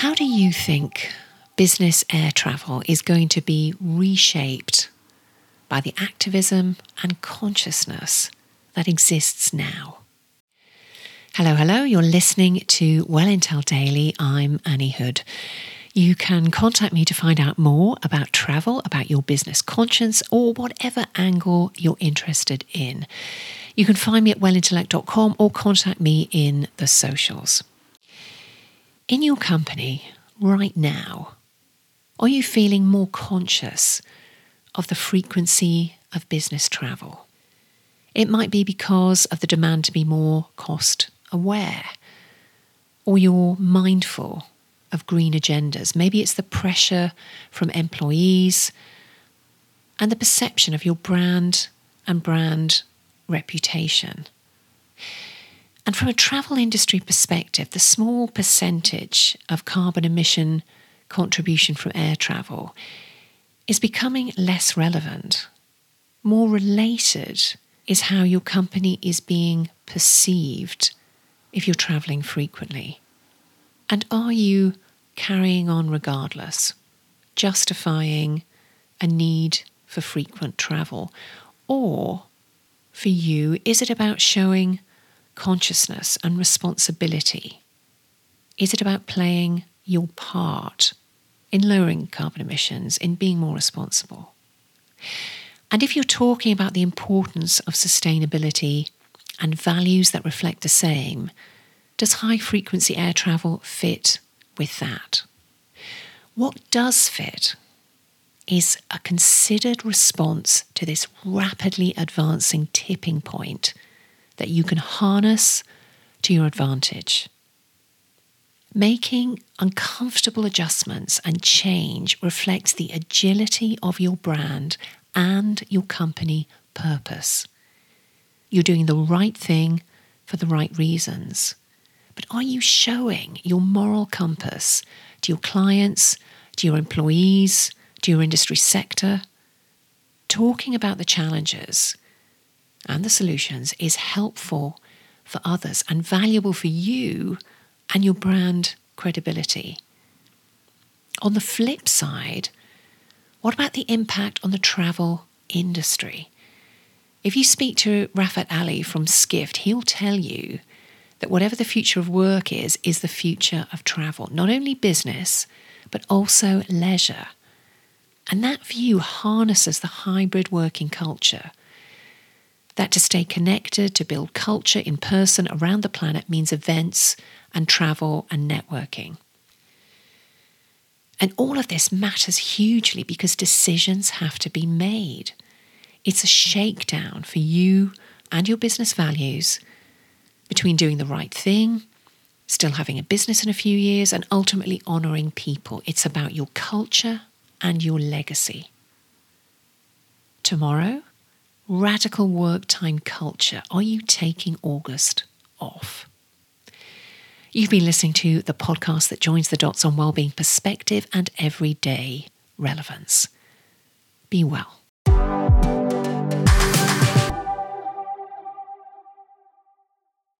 How do you think business air travel is going to be reshaped by the activism and consciousness that exists now? Hello, hello. You're listening to Well Intel Daily. I'm Anni Hood. You can contact me to find out more about travel, about your business conscience, or whatever angle you're interested in. You can find me at wellintellect.com or contact me in the socials. In your company right now, are you feeling more conscious of the frequency of business travel? It might be because of the demand to be more cost aware, or you're mindful of green agendas. Maybe it's the pressure from employees and the perception of your brand and brand reputation. And from a travel industry perspective, the small percentage of carbon emission contribution from air travel is becoming less relevant. More related is how your company is being perceived if you're traveling frequently. And are you carrying on regardless, justifying a need for frequent travel? Or for you, is it about showing consciousness and responsibility? Is it about playing your part in lowering carbon emissions, in being more responsible? And if you're talking about the importance of sustainability and values that reflect the same, does high frequency air travel fit with that? What does fit is a considered response to this rapidly advancing tipping point that you can harness to your advantage. Making uncomfortable adjustments and change reflects the agility of your brand and your company purpose. You're doing the right thing for the right reasons. But are you showing your moral compass to your clients, to your employees, to your industry sector? Talking about the challenges and the solutions is helpful for others and valuable for you and your brand credibility. On the flip side, what about the impact on the travel industry? If you speak to Rafat Ali from Skift, he'll tell you that whatever the future of work is, is the future of travel, not only business, but also leisure. And that view harnesses the hybrid working culture that to stay connected, to build culture in person around the planet means events and travel and networking. And all of this matters hugely because decisions have to be made. It's a shakedown for you and your business values between doing the right thing, still having a business in a few years, and ultimately honouring people. It's about your culture and your legacy. Tomorrow, radical work time culture. Are you taking August off? You've been listening to the podcast that joins the dots on wellbeing perspective and everyday relevance. Be well.